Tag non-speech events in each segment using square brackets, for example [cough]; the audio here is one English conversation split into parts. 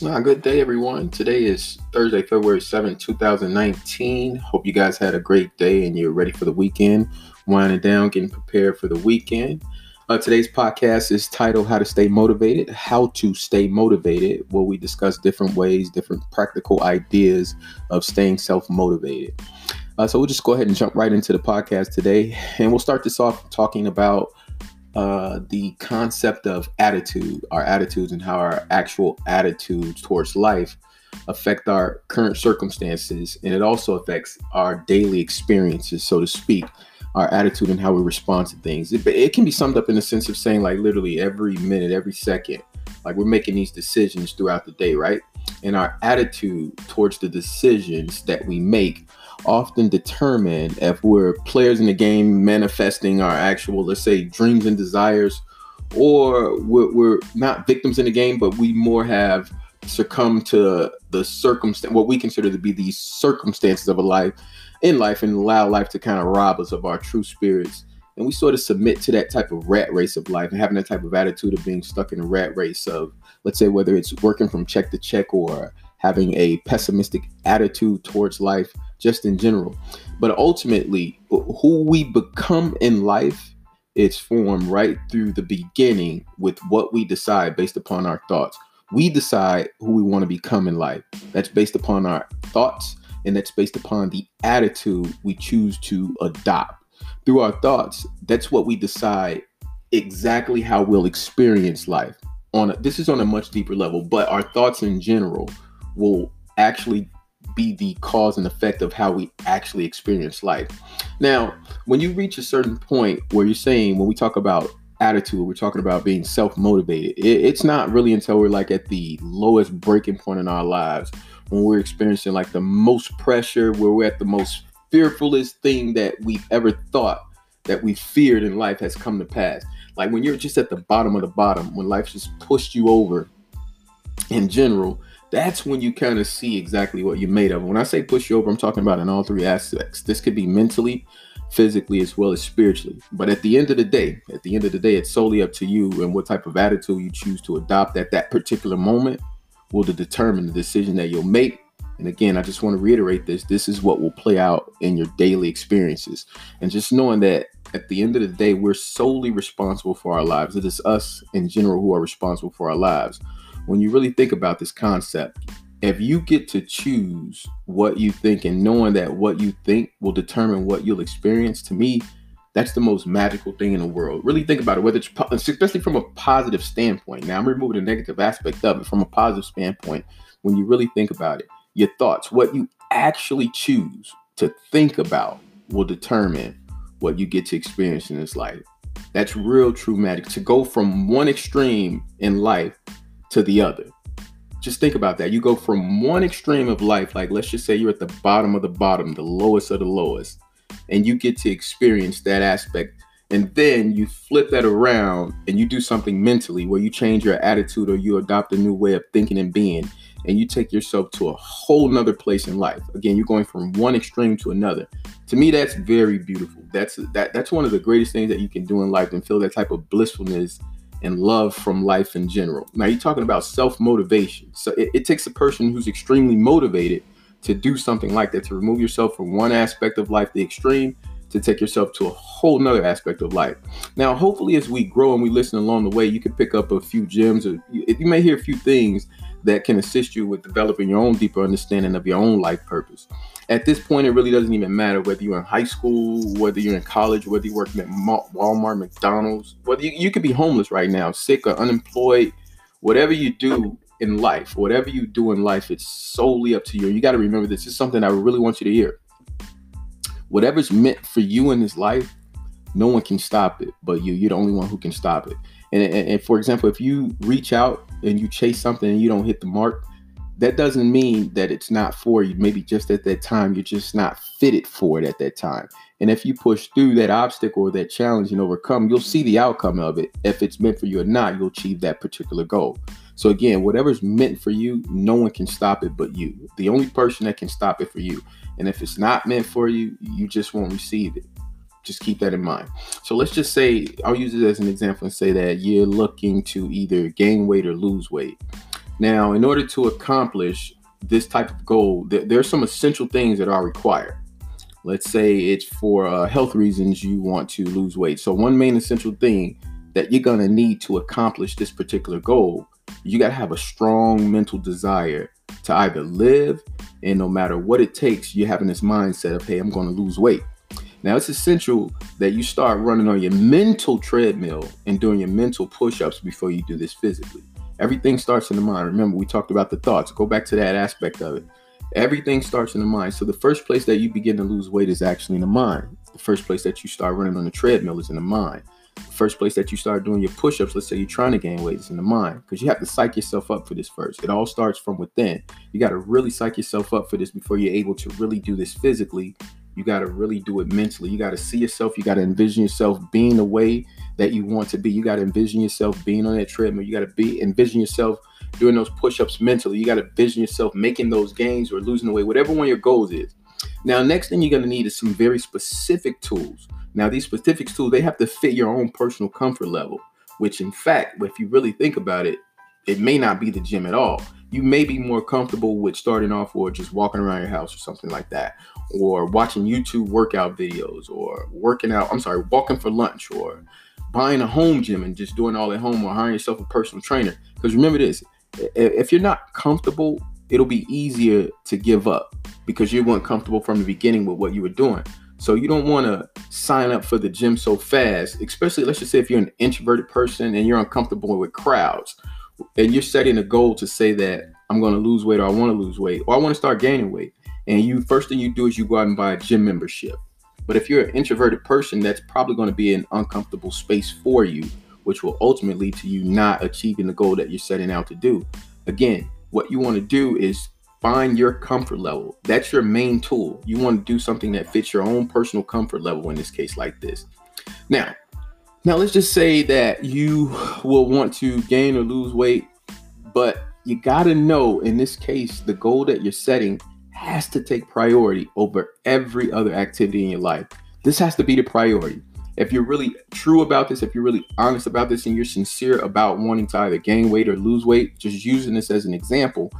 Good day, everyone. Today is Thursday, February 7th, 2019. Hope you guys had a great day and you're ready for the weekend. Winding down, getting prepared for the weekend. Uh, today's podcast is titled How to Stay Motivated. How to Stay Motivated, where we discuss different ways, different practical ideas of staying self motivated. Uh, so we'll just go ahead and jump right into the podcast today. And we'll start this off talking about uh, the concept of attitude, our attitudes, and how our actual attitudes towards life affect our current circumstances. And it also affects our daily experiences, so to speak, our attitude and how we respond to things. It, it can be summed up in the sense of saying, like, literally every minute, every second, like we're making these decisions throughout the day, right? And our attitude towards the decisions that we make often determine if we're players in the game manifesting our actual, let's say, dreams and desires, or we're, we're not victims in the game, but we more have succumbed to the circumstance, what we consider to be the circumstances of a life in life, and allow life to kind of rob us of our true spirits. And we sort of submit to that type of rat race of life and having that type of attitude of being stuck in a rat race of, let's say, whether it's working from check to check or having a pessimistic attitude towards life just in general. But ultimately, who we become in life is formed right through the beginning with what we decide based upon our thoughts. We decide who we want to become in life. That's based upon our thoughts and that's based upon the attitude we choose to adopt. Through our thoughts, that's what we decide exactly how we'll experience life. On a, this is on a much deeper level, but our thoughts in general will actually be the cause and effect of how we actually experience life. Now, when you reach a certain point where you're saying, when we talk about attitude, we're talking about being self motivated, it, it's not really until we're like at the lowest breaking point in our lives when we're experiencing like the most pressure, where we're at the most fearfulest thing that we've ever thought that we feared in life has come to pass. Like when you're just at the bottom of the bottom, when life just pushed you over in general, that's when you kind of see exactly what you're made of. When I say push you over, I'm talking about in all three aspects. This could be mentally, physically, as well as spiritually. But at the end of the day, at the end of the day, it's solely up to you and what type of attitude you choose to adopt at that particular moment will determine the decision that you'll make. And again, I just want to reiterate this this is what will play out in your daily experiences. And just knowing that at the end of the day, we're solely responsible for our lives. It is us in general who are responsible for our lives when you really think about this concept, if you get to choose what you think and knowing that what you think will determine what you'll experience, to me, that's the most magical thing in the world. Really think about it, whether it's especially from a positive standpoint. Now, I'm removing the negative aspect of it from a positive standpoint. When you really think about it, your thoughts, what you actually choose to think about, will determine what you get to experience in this life. That's real, true magic. To go from one extreme in life to the other. Just think about that. You go from one extreme of life, like let's just say you're at the bottom of the bottom, the lowest of the lowest, and you get to experience that aspect. And then you flip that around and you do something mentally where you change your attitude or you adopt a new way of thinking and being and you take yourself to a whole nother place in life. Again, you're going from one extreme to another. To me, that's very beautiful. That's that that's one of the greatest things that you can do in life and feel that type of blissfulness and love from life in general. Now, you're talking about self motivation. So it, it, takes a person who's extremely motivated to do something like that, to remove yourself from one aspect of life, the extreme, to take yourself to a whole nother aspect of life. Now, hopefully, as we grow and we listen along the way, you can pick up a few gems or you, you may hear a few things that can assist you with developing your own deeper understanding of your own life purpose. At this point, it really doesn't even matter whether you're in high school, whether you're in college, whether you're working at Walmart, McDonald's, whether you, you could be homeless right now, sick or unemployed, whatever you do in life, whatever you do in life, it's solely up to you. You got to remember this is something I really want you to hear. Whatever's meant for you in this life, no one can stop it but you. You're the only one who can stop it. And, and, and, for example, if you reach out and you chase something and you don't hit the mark, that doesn't mean that it's not for you. Maybe just at that time, you're just not fitted for it at that time. And if you push through that obstacle or that challenge and overcome, you'll see the outcome of it. If it's meant for you or not, you'll achieve that particular goal. So again, whatever's meant for you, no one can stop it but you. The only person that can stop it for you. And if it's not meant for you, you just won't receive it. Just keep that in mind. So let's just say, I'll use it as an example and say that you're looking to either gain weight or lose weight. Now, in order to accomplish this type of goal, th- there are some essential things that are required. Let's say it's for uh, health reasons you want to lose weight. So, one main essential thing that you're going to need to accomplish this particular goal, you got to have a strong mental desire to either live and no matter what it takes, you're having this mindset of, hey, I'm going to lose weight. Now, it's essential that you start running on your mental treadmill and doing your mental push ups before you do this physically. Everything starts in the mind. Remember, we talked about the thoughts. Go back to that aspect of it. Everything starts in the mind. So, the first place that you begin to lose weight is actually in the mind. The first place that you start running on the treadmill is in the mind. The first place that you start doing your push ups, let's say you're trying to gain weight, is in the mind because you have to psych yourself up for this first. It all starts from within. You got to really psych yourself up for this before you're able to really do this physically you got to really do it mentally. You got to see yourself. You got to envision yourself being the way that you want to be. You got to envision yourself being on that treadmill. You got to be envision yourself doing those push-ups mentally. You got to envision yourself making those gains or losing the weight, whatever one your goals is. Now, next thing you're going to need is some very specific tools. Now, these specific tools they have to fit your own personal comfort level. Which, in fact, if you really think about it, it may not be the gym at all you may be more comfortable with starting off or just walking around your house or something like that, or watching YouTube workout videos, or working out. I'm sorry, walking for lunch, or buying a home gym and just doing all at home, or hiring yourself a personal trainer. Because remember this: if you're not comfortable, it'll be easier to give up because you weren't comfortable from the beginning with what you were doing. So you don't want to sign up for the gym so fast, especially let's just say if you're an introverted person and you're uncomfortable with crowds and you're setting a goal to say that I'm going to lose weight or I want to lose weight or I want to start gaining weight. And you first thing you do is you go out and buy a gym membership. But if you're an introverted person, that's probably going to be an uncomfortable space for you, which will ultimately lead to you not achieving the goal that you're setting out to do. Again, what you want to do is find your comfort level. That's your main tool. You want to do something that fits your own personal comfort level in this case like this. Now, now, let's just say that you will want to gain or lose weight, but you got to know in this case, the goal that you're setting has to take priority over every other activity in your life. This has to be the priority. If you're really true about this, if you're really honest about this, and you're sincere about wanting to either gain weight or lose weight, just using this as an example,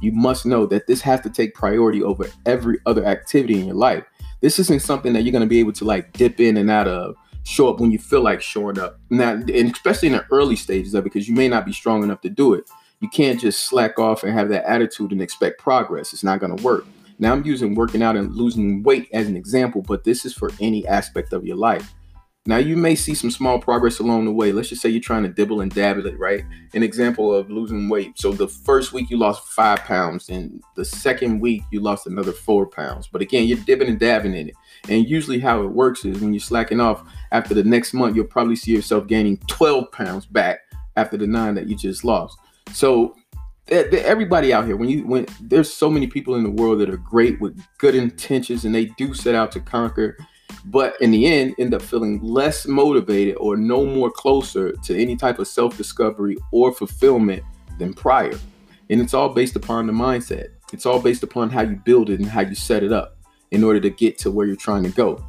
you must know that this has to take priority over every other activity in your life. This isn't something that you're going to be able to like dip in and out of show up when you feel like showing up. Now, and especially in the early stages of it, because you may not be strong enough to do it. You can't just slack off and have that attitude and expect progress. It's not going to work. Now, I'm using working out and losing weight as an example, but this is for any aspect of your life. Now, you may see some small progress along the way. Let's just say you're trying to dibble and dabble it, right? An example of losing weight. So, the first week you lost five pounds, and the second week you lost another four pounds. But again, you're dipping and dabbing in it. And usually, how it works is when you're slacking off after the next month, you'll probably see yourself gaining 12 pounds back after the nine that you just lost. So, everybody out here, when you when there's so many people in the world that are great with good intentions and they do set out to conquer, but in the end, end up feeling less motivated or no more closer to any type of self discovery or fulfillment than prior. And it's all based upon the mindset. It's all based upon how you build it and how you set it up in order to get to where you're trying to go.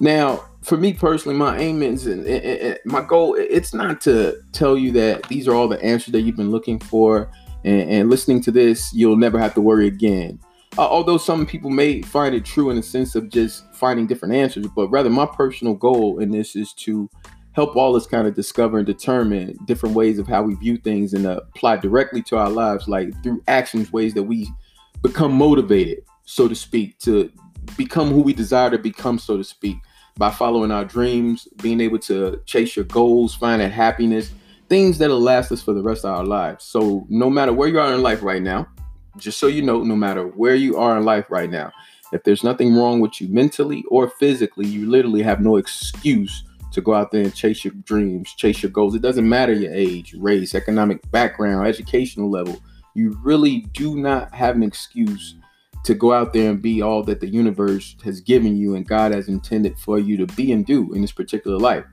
Now, for me personally, my aim is and, and, and, my goal. It's not to tell you that these are all the answers that you've been looking for, and, and listening to this, you'll never have to worry again. Uh, although some people may find it true in the sense of just finding different answers, but rather my personal goal in this is to help all us kind of discover and determine different ways of how we view things and apply directly to our lives, like through actions, ways that we become motivated, so to speak, to become who we desire to become, so to speak, by following our dreams, being able to chase your goals, find that happiness, things that'll last us for the rest of our lives. So, no matter where you are in life right now, just so you know, no matter where you are in life right now, if there's nothing wrong with you mentally or physically, you literally have no excuse to go out there and chase your dreams, chase your goals. It doesn't matter your age, race, economic background, educational level. You really do not have an excuse to go out there and be all that the universe has given you and God has intended for you to be and do in this particular life.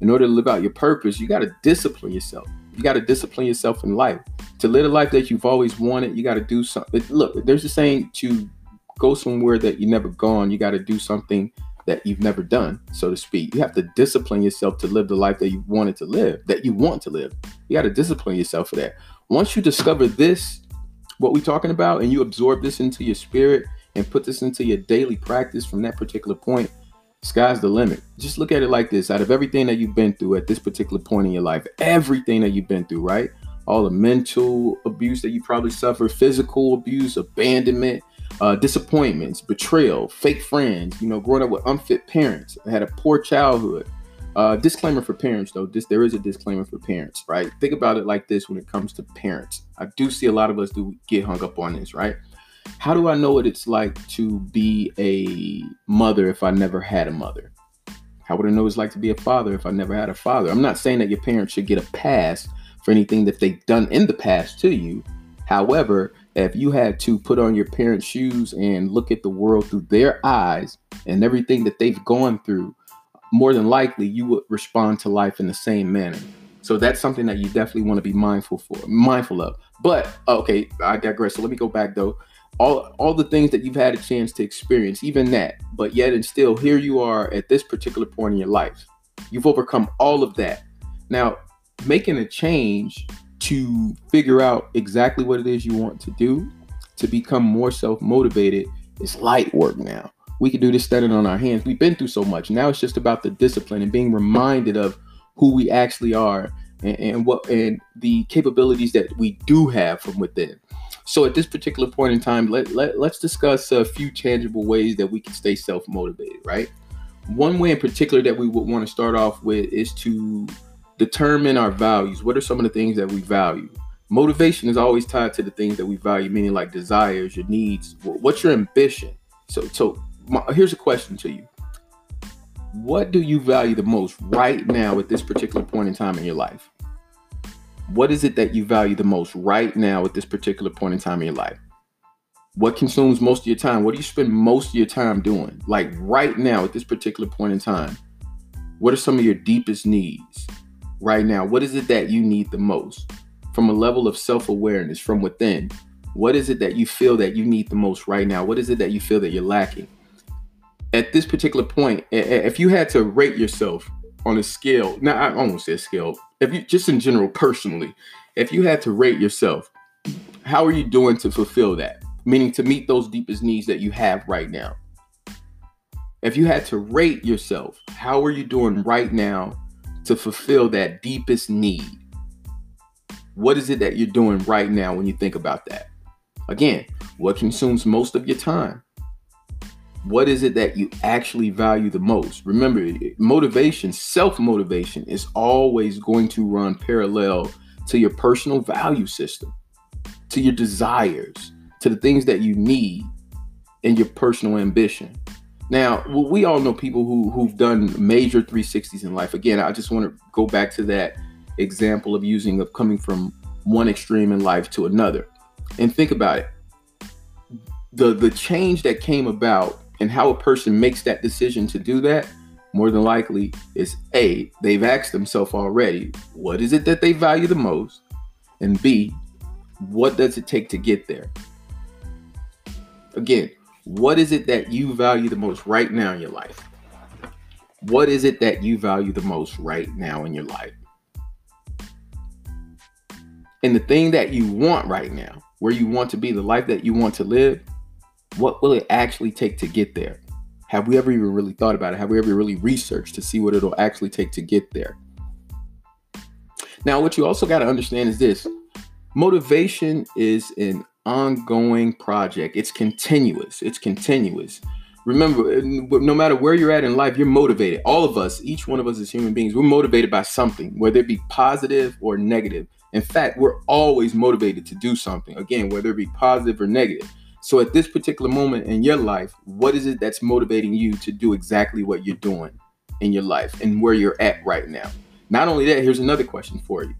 In order to live out your purpose, you got to discipline yourself. You got to discipline yourself in life. To live a life that you've always wanted, you got to do something. Look, there's a saying to go somewhere that you've never gone, you got to do something that you've never done, so to speak. You have to discipline yourself to live the life that you wanted to live, that you want to live. You got to discipline yourself for that. Once you discover this, what we're talking about, and you absorb this into your spirit and put this into your daily practice from that particular point, sky's the limit. Just look at it like this out of everything that you've been through at this particular point in your life, everything that you've been through, right? All the mental abuse that you probably suffered, physical abuse, abandonment, uh, disappointments, betrayal, fake friends, you know, growing up with unfit parents, had a poor childhood. Uh, disclaimer for parents, though. This there is a disclaimer for parents, right? Think about it like this when it comes to parents. I do see a lot of us do get hung up on this, right? How do I know what it's like to be a mother if I never had a mother? How would I know what it's like to be a father if I never had a father? I'm not saying that your parents should get a pass for anything that they've done in the past to you. However, if you had to put on your parents' shoes and look at the world through their eyes and everything that they've gone through, more than likely you would respond to life in the same manner. So that's something that you definitely want to be mindful for, mindful of. But oh, okay, I digress. So let me go back though. All all the things that you've had a chance to experience, even that, but yet and still here you are at this particular point in your life. You've overcome all of that. Now, making a change to figure out exactly what it is you want to do to become more self-motivated is light work now. We could do this standing on our hands. We've been through so much. Now it's just about the discipline and being reminded of who we actually are and, and what and the capabilities that we do have from within. So at this particular point in time, let, let let's discuss a few tangible ways that we can stay self-motivated, right? One way in particular that we would want to start off with is to determine our values. What are some of the things that we value? Motivation is always tied to the things that we value, meaning like desires, your needs. What's your ambition? So, so my, here's a question to you: What do you value the most right now at this particular point in time in your life? What is it that you value the most right now at this particular point in time in your life? What consumes most of your time? What do you spend most of your time doing? Like right now at this particular point in time, what are some of your deepest needs right now? What is it that you need the most? From a level of self awareness from within, what is it that you feel that you need the most right now? What is it that you feel that you're lacking? At this particular point, if you had to rate yourself on a scale, now I almost say a scale, if you just in general personally, if you had to rate yourself, how are you doing to fulfill that? Meaning to meet those deepest needs that you have right now. If you had to rate yourself, how are you doing right now to fulfill that deepest need? What is it that you're doing right now when you think about that? Again, what consumes most of your time? What is it that you actually value the most? Remember, motivation, self motivation is always going to run parallel to your personal value system, to your desires, to the things that you need, and your personal ambition. Now, we all know people who, who've done major 360s in life. Again, I just want to go back to that example of using, of coming from one extreme in life to another. And think about it. The, the change that came about and how a person makes that decision to do that, more than likely, is A, they've asked themselves already, what is it that they value the most? And B, what does it take to get there? Again, what is it that you value the most right now in your life? What is it that you value the most right now in your life? And the thing that you want right now, where you want to be, the life that you want to live, what will it actually take to get there? Have we ever even really thought about it? Have we ever really researched to see what it'll actually take to get there? Now, what you also got to understand is this motivation is an ongoing project, it's continuous. It's continuous. Remember, uh, no matter where you're at in life, you're motivated. All of us, each one of us as human beings, we're motivated by something, whether it be positive or negative. In fact, we're always motivated to do something. Again, whether it be positive or negative. So at this particular moment in your life, what is it that's motivating you to do exactly what you're doing in your life and where you're at right now? Not only that, here's another question for you.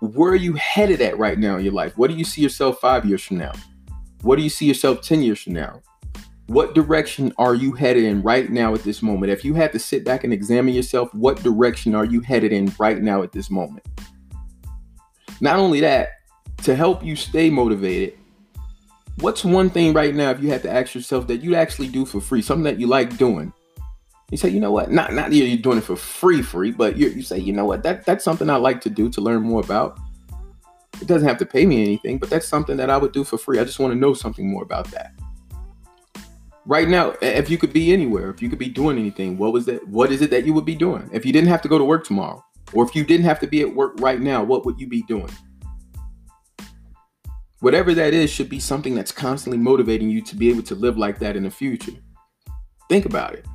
Where are you headed at right now in your life? What do you see yourself five years from now? What do you see yourself 10 years from now? What direction are you headed in right now at this moment? If you had to sit back and examine yourself, what direction are you headed in right now at this moment? Not only that, to help you stay motivated, what's one thing right now if you had to ask yourself that you'd actually do for free, something that you like doing? You say, you know what? Not not that you're doing it for free, free, but you you say, you know what? That that's something I like to do to learn more about. It doesn't have to pay me anything, but that's something that I would do for free. I just want to know something more about that. Right now, if you could be anywhere, if you could be doing anything, what was that? What is it that you would be doing? If you didn't have to go to work tomorrow, or if you didn't have to be at work right now, what would you be doing? Whatever that is should be something that's constantly motivating you to be able to live like that in the future. Think about it.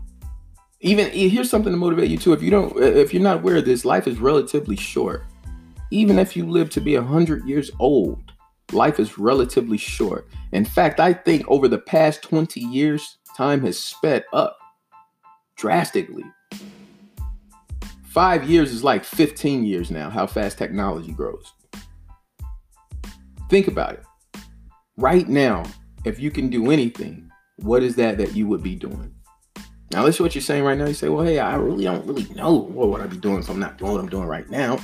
Even eh, here's something to motivate you too. If you don't, eh, if you're not aware of this, life is relatively short. Even if you live to be 100 years old, life is relatively short. In fact, I think over the past 20 years, time has sped up drastically. Five years is like 15 years now, how fast technology grows. Think about it. Right now, if you can do anything, what is that that you would be doing? Now, listen to what you're saying right now. You say, well, hey, I really don't really know what would I be doing if I'm not doing what I'm doing right now.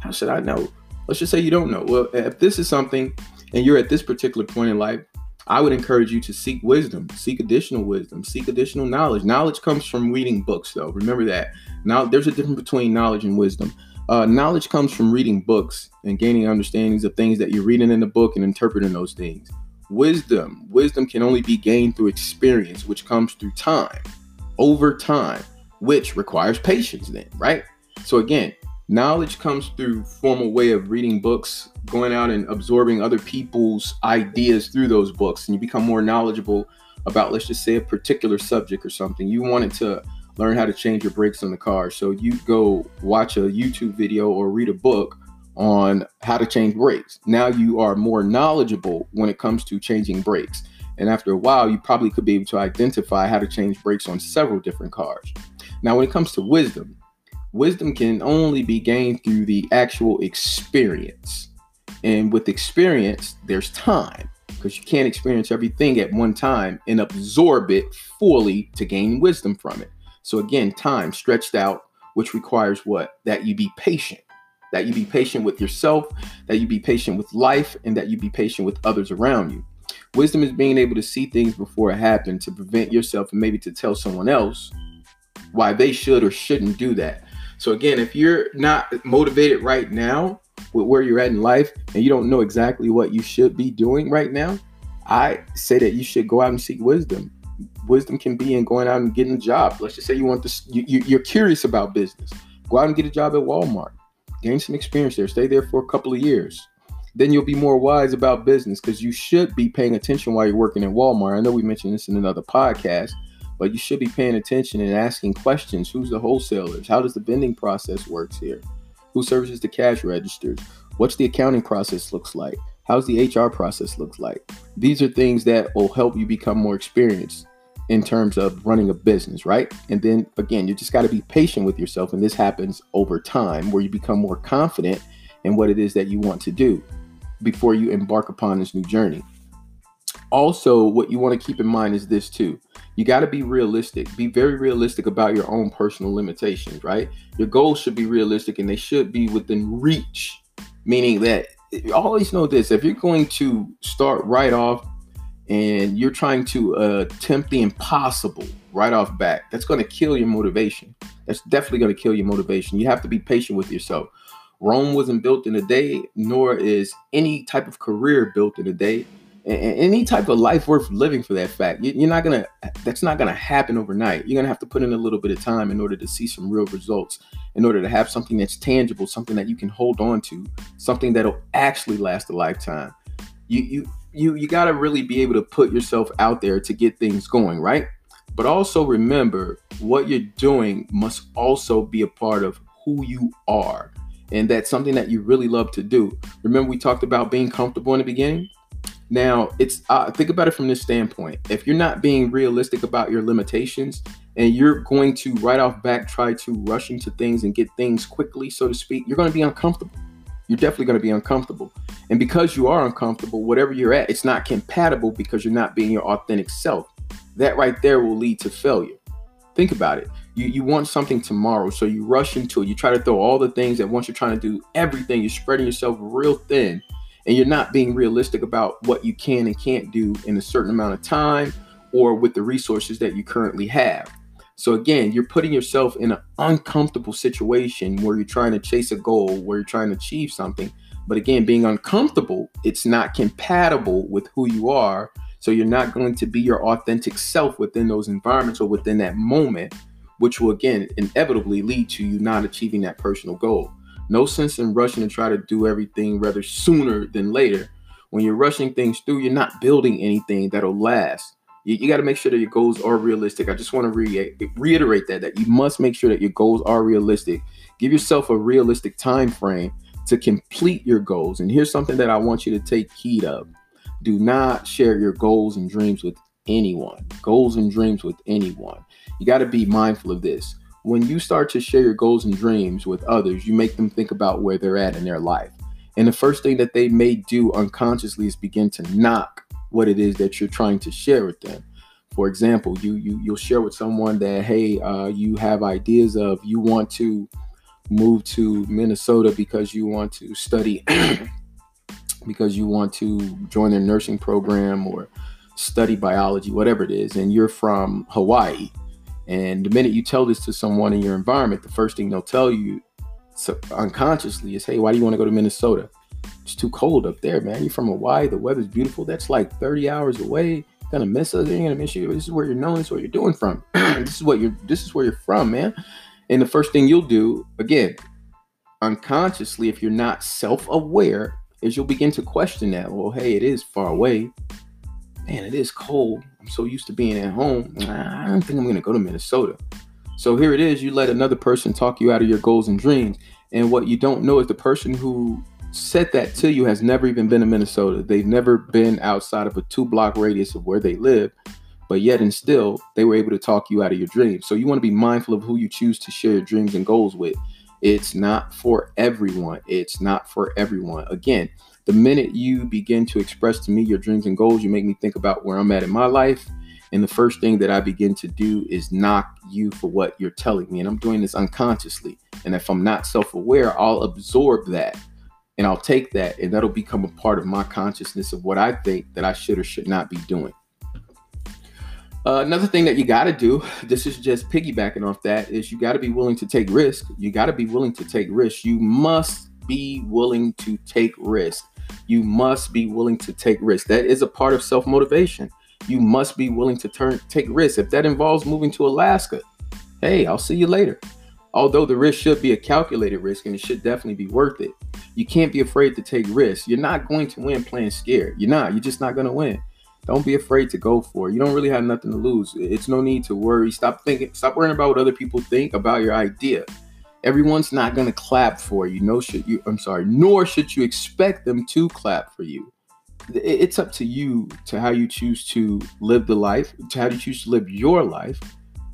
How should I know? Let's just say you don't know. Well, if this is something and you're at this particular point in life, I would encourage you to seek wisdom, seek additional wisdom, seek additional knowledge. Knowledge comes from reading books, though. Remember that. Now, there's a difference between knowledge and wisdom. Uh, knowledge comes from reading books and gaining understandings of things that you're reading in the book and interpreting those things. Wisdom, wisdom can only be gained through experience, which comes through time, over time, which requires patience. Then, right? So again, knowledge comes through formal way of reading books, going out and absorbing other people's ideas through those books, and you become more knowledgeable about, let's just say, a particular subject or something. You wanted to learn how to change your brakes on the car. So you go watch a YouTube video or read a book on how to change brakes. Now you are more knowledgeable when it comes to changing brakes. And after a while, you probably could be able to identify how to change brakes on several different cars. Now, when it comes to wisdom, wisdom can only be gained through the actual experience. And with experience, there's time because you can't experience everything at one time and absorb it fully to gain wisdom from it. So again, time stretched out, which requires what? That you be patient. That you be patient with yourself, that you be patient with life, and that you be patient with others around you. Wisdom is being able to see things before it happens to prevent yourself and maybe to tell someone else why they should or shouldn't do that. So again, if you're not motivated right now with where you're at in life and you don't know exactly what you should be doing right now, I say that you should go out and seek wisdom wisdom can be in going out and getting a job. Let's just say you want this, you, you, you're curious about business. Go out and get a job at Walmart. Gain some experience there. Stay there for a couple of years. Then you'll be more wise about business because you should be paying attention while you're working at Walmart. I know we mentioned this in another podcast, but you should be paying attention and asking questions. Who's the wholesalers? How does the vending process works here? Who services the cash registers? What's the accounting process looks like? How's the HR process looks like? These are things that will help you become more experienced in terms of running a business, right? And then again, you just got to be patient with yourself. And this happens over time where you become more confident in what it is that you want to do before you embark upon this new journey. Also, what you want to keep in mind is this too. You got to be realistic. Be very realistic about your own personal limitations, right? Your goals should be realistic and they should be within reach, meaning that eh, always know this if you're going to start right off and you're trying to uh, attempt the impossible right off back, that's going to kill your motivation. That's definitely going to kill your motivation. You have to be patient with yourself. Rome wasn't built in a day, nor is any type of career built in a day. And any type of life worth living for that fact. You're not gonna that's not gonna happen overnight. You're gonna have to put in a little bit of time in order to see some real results, in order to have something that's tangible, something that you can hold on to, something that'll actually last a lifetime. You you you you got to really be able to put yourself out there to get things going, right? But also remember what you're doing must also be a part of who you are. And that's something that you really love to do. Remember, we talked about being comfortable in the beginning? Now, it's uh, think about it from this standpoint. If you're not being realistic about your limitations and you're going to right off back try to rush into things and get things quickly, so to speak, you're going to be uncomfortable you're definitely going to be uncomfortable. And because you are uncomfortable, whatever you're at, it's not compatible because you're not being your authentic self. That right there will lead to failure. Think about it. You you want something tomorrow, so you rush into it. You try to throw all the things at once. You're trying to do everything. You're spreading yourself real thin, and you're not being realistic about what you can and can't do in a certain amount of time or with the resources that you currently have. So again, you're putting yourself in an uncomfortable situation where you're trying to chase a goal, where you're trying to achieve something, But again, being uncomfortable, it's not compatible with who you are. So you're not going to be your authentic self within those environments or within that moment, which will again inevitably lead to you not achieving that personal goal. No sense in rushing to try to do everything rather sooner than later. When you're rushing things through, you're not building anything that'll last. You, you got to make sure that your goals are realistic. I just want to re- reiterate that that you must make sure that your goals are realistic. Give yourself a realistic time frame to complete your goals. And here's something that I want you to take heed of. Do not share your goals and dreams with anyone. Goals and dreams with anyone. You got to be mindful of this. When you start to share your goals and dreams with others, you make them think about where they're at in their life. And the first thing that they may do unconsciously is begin to knock what it is that you're trying to share with them. For example, you you you'll share with someone that hey, uh, you have ideas of you want to move to Minnesota because you want to study [clears throat] because you want to join their nursing program or study biology, whatever it is, and you're from Hawaii. And the minute you tell this to someone in your environment, the first thing they'll tell you so unconsciously is, hey, why do you want to go to Minnesota? It's too cold up there, man. You're from Hawaii. The weather's beautiful. That's like 30 hours away. Gonna miss us. You're gonna miss you. This is where you're known. This is where you're doing from. [clears throat] this is what you're. This is where you're from, man. And the first thing you'll do, again, unconsciously, if you're not self-aware, is you'll begin to question that. Well, hey, it is far away. Man, it is cold. I'm so used to being at home. I don't think I'm gonna go to Minnesota. So here it is. You let another person talk you out of your goals and dreams. And what you don't know is the person who said that to you has never even been to Minnesota. They've never been outside of a two block radius of where they live, but yet and still, they were able to talk you out of your dreams. So you want to be mindful of who you choose to share your dreams and goals with. It's not for everyone. It's not for everyone. Again, the minute you begin to express to me your dreams and goals, you make me think about where I'm at in my life. And the first thing that I begin to do is knock you for what you're telling me. And I'm doing this unconsciously. And if I'm not self aware, I'll absorb that and I'll take that and that'll become a part of my consciousness of what I think that I should or should not be doing. Uh, another thing that you got to do, this is just piggybacking off that, is you got to be willing to take risk. You got to be willing to take risk. You must be willing to take risk. You must be willing to take risk. That is a part of self motivation. You must be willing to turn take risk. If that involves moving to Alaska, hey, I'll see you later. Although the risk should be a calculated risk and it should definitely be worth it. You can't be afraid to take risks. You're not going to win playing scared. You're not. You're just not going to win. Don't be afraid to go for it. You don't really have nothing to lose. It's no need to worry. Stop thinking. Stop worrying about what other people think about your idea. Everyone's not going to clap for you. No, should you? I'm sorry. Nor should you expect them to clap for you. It's up to you to how you choose to live the life, to how you choose to live your life,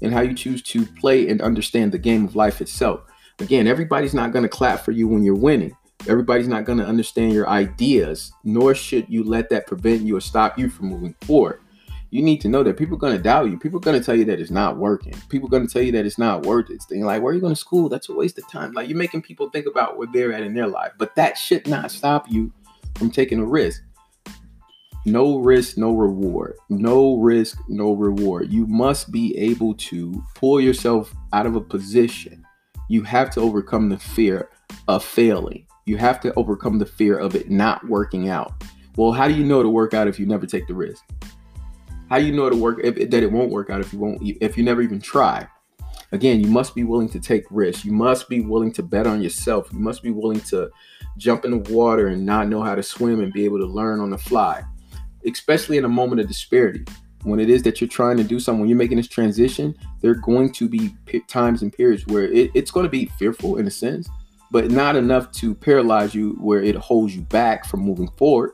and how you choose to play and understand the game of life itself. Again, everybody's not going to clap for you when you're winning. Everybody's not going to understand your ideas, nor should you let that prevent you or stop you from moving forward. You need to know that people are going to doubt you. People are going to tell you that it's not working. People are going to tell you that it's not worth it. Thing like, where are you going to school? That's a waste of time. Like you're making people think about where they're at in their life. But that should not stop you from taking a risk. No risk, no reward. No risk, no reward. You must be able to pull yourself out of a position. You have to overcome the fear of failing. You have to overcome the fear of it not working out. Well, how do you know to work out if you never take the risk? How do you know to work if, that it won't work out if you won't if you never even try? Again, you must be willing to take risks. You must be willing to bet on yourself. You must be willing to jump in the water and not know how to swim and be able to learn on the fly. Especially in a moment of disparity. When it is that you're trying to do something, when you're making this transition, there are going to be times and periods where it, it's going to be fearful in a sense but not enough to paralyze you where it holds you back from moving forward.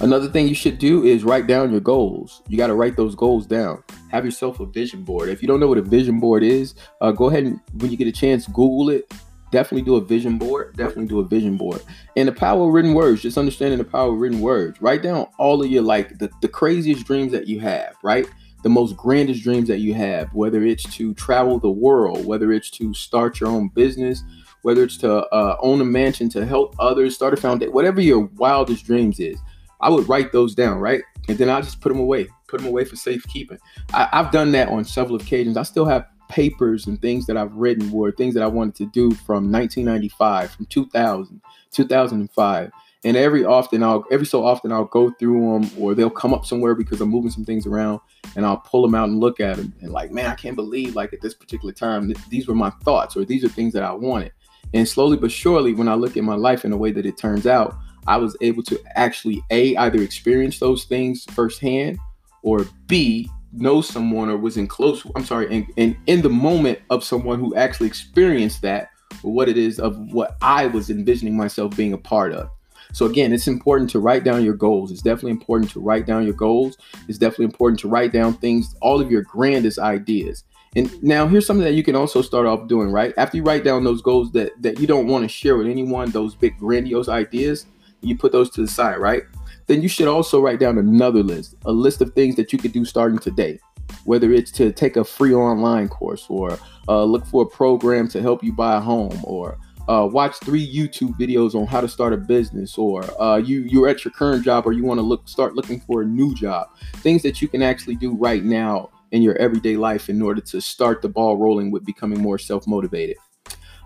Another thing you should do is write down your goals. You got to write those goals down. Have yourself a vision board. If you don't know what a vision board is, uh, go ahead and when you get a chance, Google it. Definitely do a vision board. Definitely do a vision board. And the power of written words, just understanding the power of written words. Write down all of your like the, the craziest dreams that you have, right? The most grandest dreams that you have, whether it's to travel the world, whether it's to start your own business, whether it's to uh, own a mansion, to help others, start a foundation, whatever your wildest dreams is, I would write those down, right? And then I'll just put them away, put them away for safekeeping. I, I've done that on several occasions. I still have papers and things that I've written were things that I wanted to do from 1995, from 2000, 2005. And every often I'll every so often I'll go through them or they'll come up somewhere because I'm moving some things around and I'll pull them out and look at them and like, man, I can't believe like at this particular time th- these were my thoughts or these are things that I wanted. And slowly but surely, when I look at my life in the way that it turns out, I was able to actually a either experience those things firsthand or b know someone or was in close i'm sorry and, and in the moment of someone who actually experienced that or what it is of what i was envisioning myself being a part of. So again it's important to write down your goals. It's definitely important to write down your goals. It's definitely important to write down things all of your grandest ideas. And now here's something that you can also start off doing right? After you write down those goals that that you don't want to share with anyone those big grandiose ideas you put those to the side right then you should also write down another list, a list of things that you could do starting today. Whether it's to take a free online course or uh, look for a program to help you buy a home or uh, watch three YouTube videos on how to start a business, or uh, you you're at your current job, or you want to look start looking for a new job. Things that you can actually do right now in your everyday life in order to start the ball rolling with becoming more self motivated.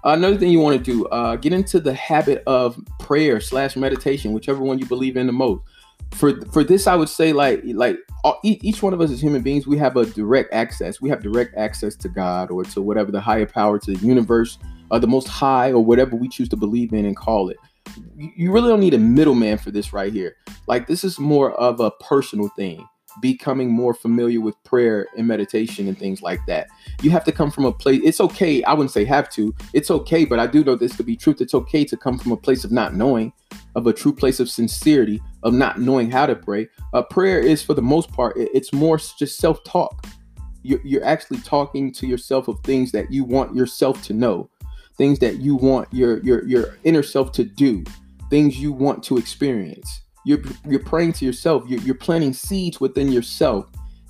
Another thing you want to do, uh, get into the habit of prayer slash meditation, whichever one you believe in the most. For for this, I would say like like all, each one of us as human beings, we have a direct access. We have direct access to God or to whatever the higher power, to the universe, or the Most High, or whatever we choose to believe in and call it. You really don't need a middleman for this right here. Like this is more of a personal thing becoming more familiar with prayer and meditation and things like that. You have to come from a place. It's okay. I wouldn't say have to. It's okay, but I do know this to be truth. It's okay to come from a place of not knowing, of a true place of sincerity, of not knowing how to pray. A prayer is, for the most part, it's more just self talk. You're, you're actually talking to yourself of things that you want yourself to know, things that you want your your your inner self to do, things you want to experience you're you're praying to yourself. You're, you're planting seeds within yourself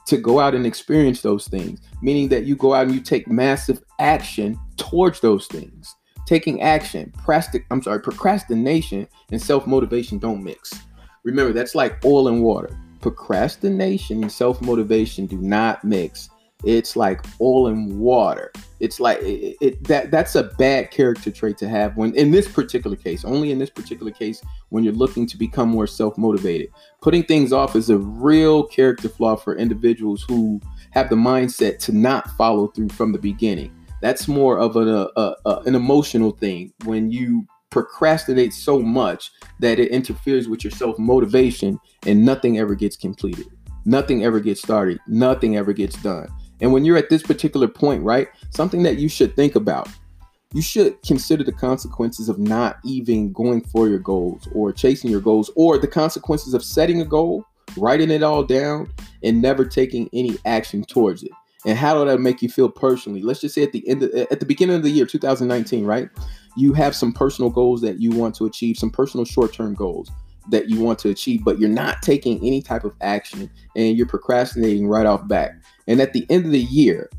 to go out and experience those things. Meaning that you go out and you take massive action towards those things. Taking action, prastic, I'm sorry, procrastination and self motivation don't mix. Remember, that's like oil and water. Procrastination and self motivation do not mix it's like oil and water. It's like it, it, that that's a bad character trait to have when in this particular case only in this particular case when you're looking to become more self-motivated. Putting things off is a real character flaw for individuals who have the mindset to not follow through from the beginning. That's more of an, a, a, a, an emotional thing when you procrastinate so much that it interferes with your self-motivation and nothing ever gets completed. Nothing ever gets started. Nothing ever gets done and when you're at this particular point, right, something that you should think about, you should consider the consequences of not even going for your goals or chasing your goals, or the consequences of setting a goal, writing it all down, and never taking any action towards it. And how does that make you feel personally? Let's just say at the end, of, at the beginning of the year, 2019, right? You have some personal goals that you want to achieve, some personal short-term goals that you want to achieve, but you're not taking any type of action and you're procrastinating right off back. And at the end of the year,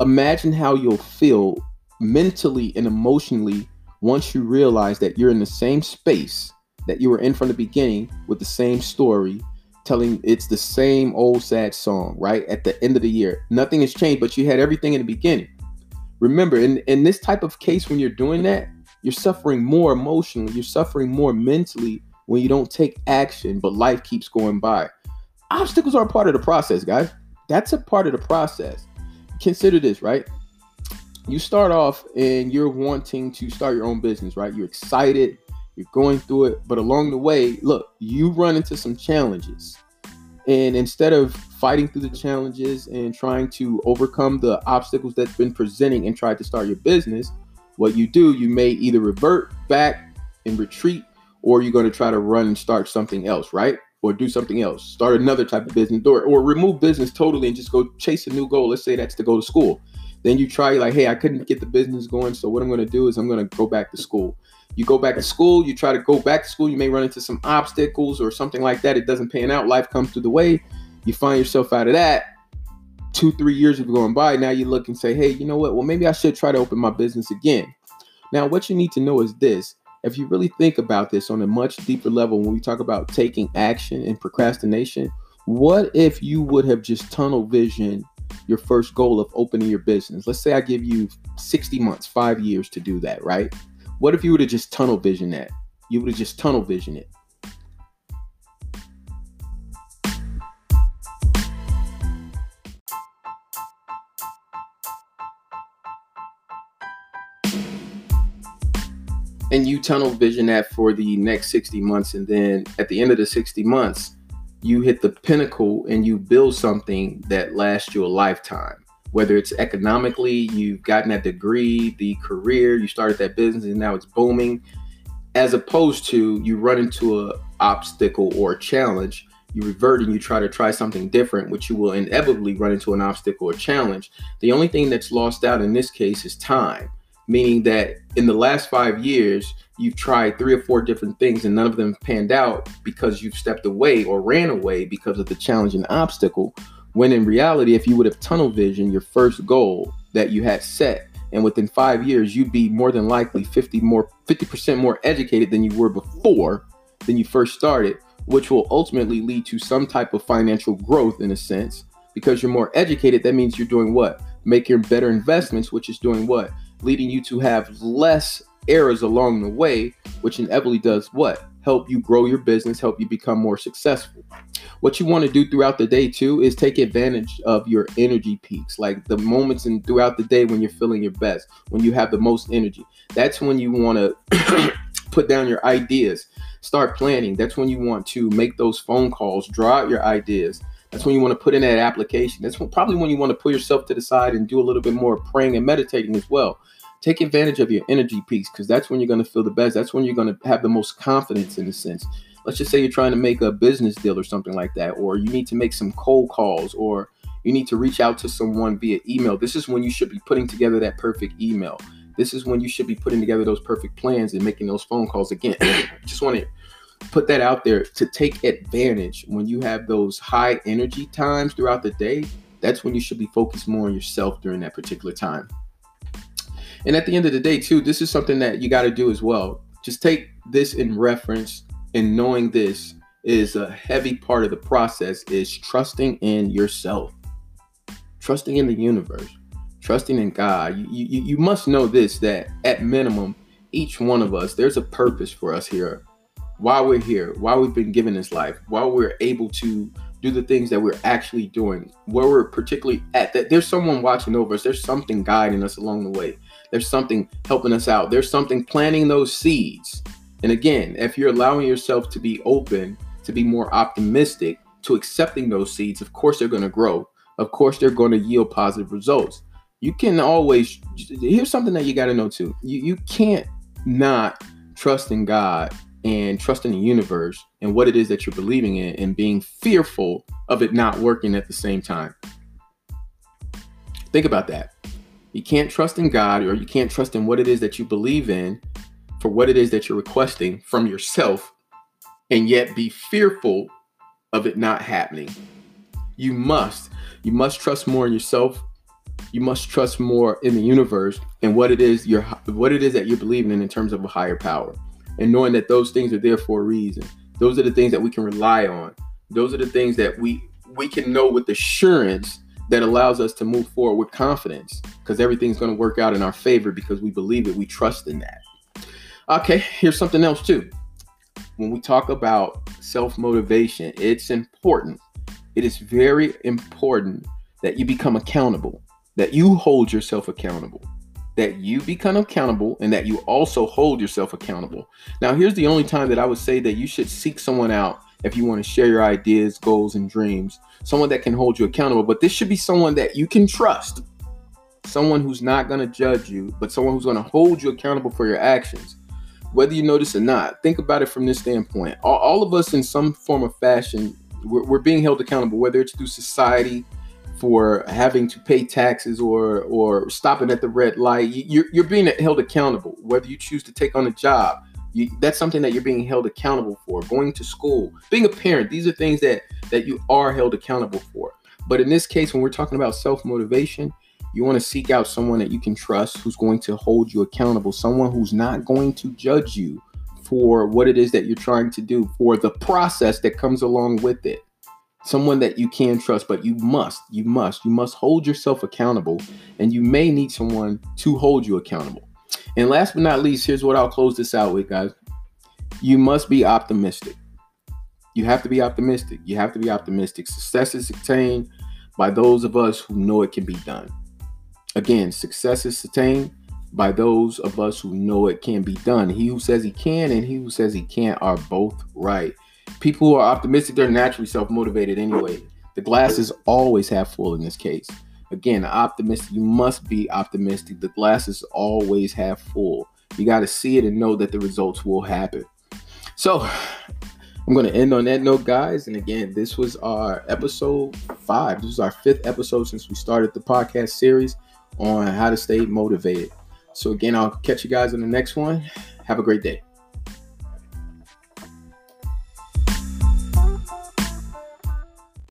imagine how you'll feel mentally and emotionally once you realize that you're in the same space that you were in from the beginning with the same story, telling it's the same old sad song, right? At the end of the year, nothing has changed, but you had everything in the beginning. Remember, in, in this type of case, when you're doing that, you're suffering more emotionally, you're suffering more mentally when you don't take action, but life keeps going by. Obstacles are part of the process, guys. That's a part of the process. Consider this, right? You start off and you're wanting to start your own business, right? You're excited, you're going through it, but along the way, look, you run into some challenges. And instead of fighting through the challenges and trying to overcome the obstacles that's been presenting and try to start your business, what you do, you may either revert back and retreat or you're going to try to run and start something else, right? Or do something else, start another type of business, or, or remove business totally and just go chase a new goal. Let's say that's to go to school. Then you try, like, hey, I couldn't get the business going. So what I'm going to do is I'm going to go back to school. You go back to school, you try to go back to school, you may run into some obstacles or something like that. It doesn't pan out. Life comes through the way. You find yourself out of that. Two, three years have gone by. Now you look and say, hey, you know what? Well, maybe I should try to open my business again. Now, what you need to know is this if you really think about this on a much deeper level, when we talk about taking action and procrastination, what if you would have just tunnel vision your first goal of opening your business. Let's say I give you 60 months, five years to do that, right? What if you would have just tunnel vision that? You would have just tunnel vision it. And you tunnel vision that for the next 60 months and then at the end of the 60 months you hit the pinnacle and you build something that lasts you a lifetime. Whether it's economically you've gotten that degree the career you started that business and now it's booming. As opposed to you run into a obstacle or a challenge you revert and you try to try something different which you will inevitably run into an obstacle or challenge. The only thing that's lost out in this case is time meaning that in the last five years, you've tried three or four different things and none of them panned out because you've stepped away or ran away because of the challenge and obstacle. When in reality, if you would have tunnel vision your first goal that you had set, and within five years, you'd be more than likely 50 more 50% more educated than you were before than you first started, which will ultimately lead to some type of financial growth in a sense. Because you're more educated, that means you're doing what? Making better investments, which is doing what? Leading you to have less errors along the way, which inevitably does what? Help you grow your business, help you become more successful. What you want to do throughout the day too is take advantage of your energy peaks, like the moments and throughout the day when you're feeling your best, when you have the most energy. That's when you want [clears throat] to put down your ideas, start planning. That's when you want to make those phone calls, draw out your ideas. That's when you want to put in that application. That's when, probably when you want to pull yourself to the side and do a little bit more praying and meditating as well take advantage of your energy peaks because that's when you're going to feel the best. That's when you're going to have the most confidence in a sense. Let's just say you're trying to make a business deal or something like that, or you need to make some cold calls, or you need to reach out to someone via email. This is when you should be putting together that perfect email. This is when you should be putting together those perfect plans and making those phone calls again. [coughs] just want to put that out there to take advantage when you have those high energy times throughout the day. That's when you should be focused more on yourself during that particular time. And at the end of the day, too, this is something that you got to do as well. Just take this in reference and knowing this is a heavy part of the process is trusting in yourself, trusting in the universe, trusting in God. You, you, you must know this that at minimum, each one of us, there's a purpose for us here. Why we're here, why we've been given this life, why we're able to do the things that we're actually doing, where we're particularly at. That there's someone watching over us, there's something guiding us along the way. There's something helping us out. There's something planting those seeds. And again, if you're allowing yourself to be open, to be more optimistic, to accepting those seeds, of course they're going to grow. Of course they're going to yield positive results. You can always here's something that you got to know too. You you can't not trust in God and trust in the universe and what it is that you're believing in and being fearful of it not working at the same time. Think about that. You can't trust in God or you can't trust in what it is that you believe in for what it is that you're requesting from yourself and yet be fearful of it not happening. You must. You must trust more in yourself. You must trust more in the universe and what it is you're what it is that you're believing in in terms of a higher power. And knowing that those things are there for a reason. Those are the things that we can rely on. Those are the things that we we can know with assurance that allows us to move forward with confidence because everything's going to work out in our favor because we believe it, we trust in that. Okay, here's something else too. When we talk about self motivation, it's important. It is very important that you become accountable, that you hold yourself accountable, that you become accountable, and that you also hold yourself accountable. Now, here's the only time that I would say that you should seek someone out if you want to share your ideas, goals, and dreams. Someone that can hold you accountable, but this should be someone that you can trust. Someone who's not going to judge you, but someone who's going to hold you accountable for your actions. Whether you notice or not, think about it from this standpoint. All, all of us, in some form of fashion, we're, we're being held accountable, whether it's through society, for having to pay taxes or or stopping at the red light. You're, you're being held accountable, whether you choose to take on a job, you, that's something that you're being held accountable for. Going to school, being a parent, these are things that that you are held accountable for. But in this case, when we're talking about self motivation, you want to seek out someone that you can trust who's going to hold you accountable, someone who's not going to judge you for what it is that you're trying to do, for the process that comes along with it. Someone that you can trust, but you must, you must, you must hold yourself accountable, and you may need someone to hold you accountable. And last but not least, here's what I'll close this out with, guys. You must be optimistic. You have to be optimistic. You have to be optimistic. Success is attained by those of us who know it can be done. Again, success is attained by those of us who know it can be done. He who says he can and he who says he can't are both right. People who are optimistic, they're naturally self motivated anyway. The glass is always half full in this case. Again, optimistic, you must be optimistic. The glass is always half full. You got to see it and know that the results will happen. So, I'm going to end on that note, guys. And again, this was our episode five. This is our fifth episode since we started the podcast series on how to stay motivated. So, again, I'll catch you guys in the next one. Have a great day.